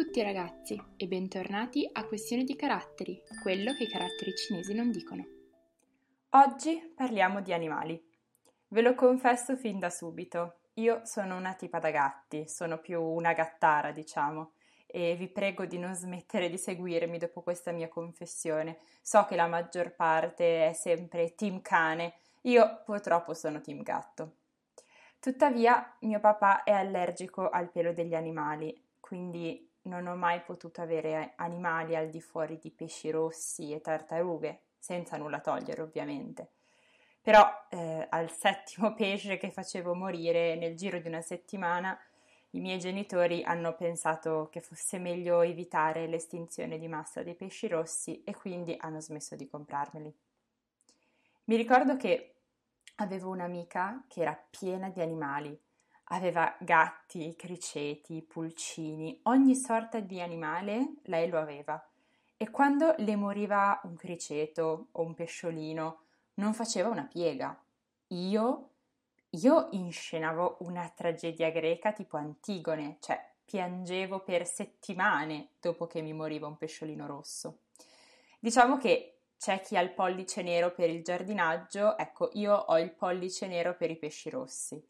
tutti ragazzi e bentornati a Questione di caratteri, quello che i caratteri cinesi non dicono. Oggi parliamo di animali. Ve lo confesso fin da subito, io sono una tipa da gatti, sono più una gattara, diciamo, e vi prego di non smettere di seguirmi dopo questa mia confessione. So che la maggior parte è sempre team cane, io purtroppo sono team gatto. Tuttavia, mio papà è allergico al pelo degli animali, quindi non ho mai potuto avere animali al di fuori di pesci rossi e tartarughe, senza nulla togliere ovviamente. Però eh, al settimo pesce che facevo morire nel giro di una settimana, i miei genitori hanno pensato che fosse meglio evitare l'estinzione di massa dei pesci rossi e quindi hanno smesso di comprarmeli. Mi ricordo che avevo un'amica che era piena di animali, aveva gatti, criceti, pulcini, ogni sorta di animale lei lo aveva. E quando le moriva un criceto o un pesciolino, non faceva una piega. Io, io inscenavo una tragedia greca tipo Antigone, cioè piangevo per settimane dopo che mi moriva un pesciolino rosso. Diciamo che c'è chi ha il pollice nero per il giardinaggio, ecco, io ho il pollice nero per i pesci rossi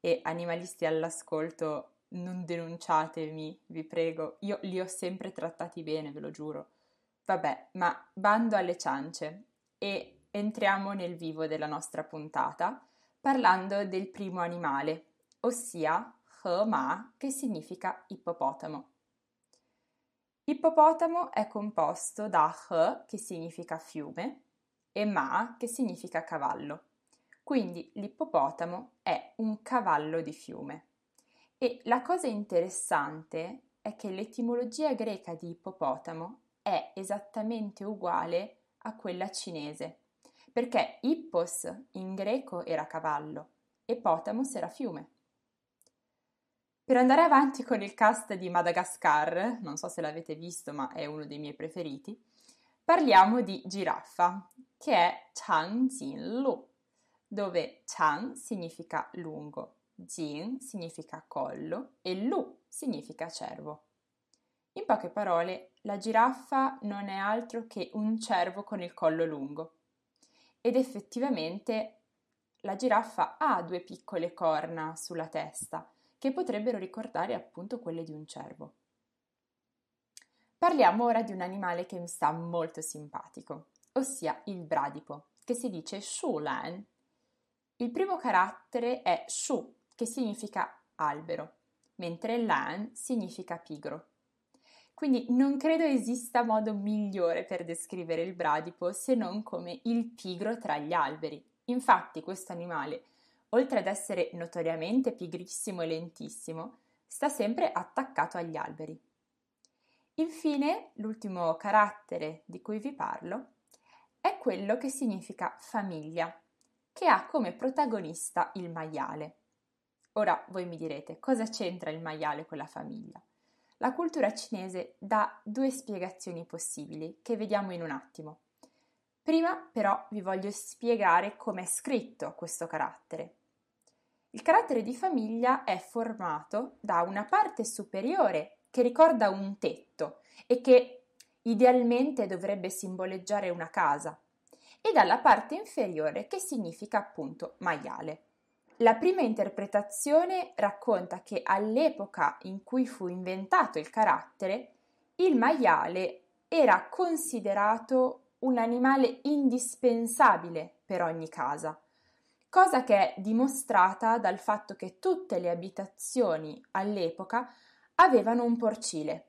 e animalisti all'ascolto, non denunciatemi, vi prego, io li ho sempre trattati bene, ve lo giuro. Vabbè, ma bando alle ciance e entriamo nel vivo della nostra puntata parlando del primo animale, ossia Ma, che significa ippopotamo. Ippopotamo è composto da He, che significa fiume, e Ma, che significa cavallo. Quindi l'ippopotamo è un cavallo di fiume. E la cosa interessante è che l'etimologia greca di ippopotamo è esattamente uguale a quella cinese, perché ippos in greco era cavallo e potamos era fiume. Per andare avanti con il cast di Madagascar, non so se l'avete visto, ma è uno dei miei preferiti, parliamo di giraffa, che è Chang Lu dove Chang significa lungo, Jin significa collo e Lu significa cervo. In poche parole, la giraffa non è altro che un cervo con il collo lungo. Ed effettivamente la giraffa ha due piccole corna sulla testa, che potrebbero ricordare appunto quelle di un cervo. Parliamo ora di un animale che mi sta molto simpatico, ossia il bradipo, che si dice Shulan il primo carattere è shu, che significa albero, mentre lan significa pigro. Quindi non credo esista modo migliore per descrivere il bradipo se non come il pigro tra gli alberi. Infatti questo animale, oltre ad essere notoriamente pigrissimo e lentissimo, sta sempre attaccato agli alberi. Infine, l'ultimo carattere di cui vi parlo è quello che significa famiglia che ha come protagonista il maiale. Ora voi mi direte cosa c'entra il maiale con la famiglia? La cultura cinese dà due spiegazioni possibili che vediamo in un attimo. Prima però vi voglio spiegare come è scritto questo carattere. Il carattere di famiglia è formato da una parte superiore che ricorda un tetto e che idealmente dovrebbe simboleggiare una casa, e dalla parte inferiore che significa appunto maiale. La prima interpretazione racconta che all'epoca in cui fu inventato il carattere, il maiale era considerato un animale indispensabile per ogni casa, cosa che è dimostrata dal fatto che tutte le abitazioni all'epoca avevano un porcile.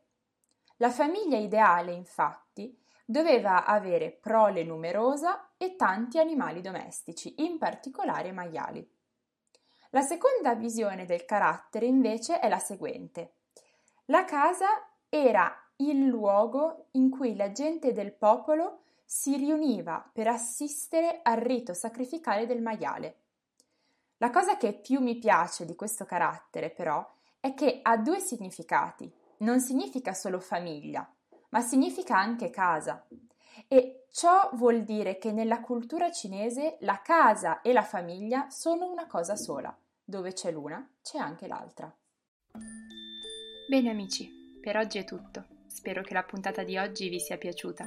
La famiglia ideale, infatti, doveva avere prole numerosa e tanti animali domestici, in particolare maiali. La seconda visione del carattere invece è la seguente. La casa era il luogo in cui la gente del popolo si riuniva per assistere al rito sacrificale del maiale. La cosa che più mi piace di questo carattere, però, è che ha due significati. Non significa solo famiglia, ma significa anche casa. E ciò vuol dire che nella cultura cinese la casa e la famiglia sono una cosa sola. Dove c'è l'una, c'è anche l'altra. Bene amici, Per oggi è tutto. Spero che la puntata di oggi vi sia piaciuta.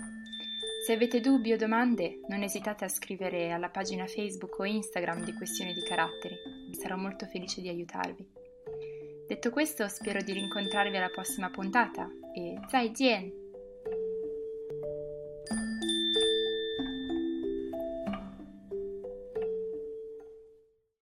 Se avete dubbi o domande, non esitate a scrivere alla pagina Facebook o Instagram di Questione di Caratteri. Sarò molto felice di aiutarvi. Detto questo, spero di rincontrarvi alla prossima puntata e zai jian!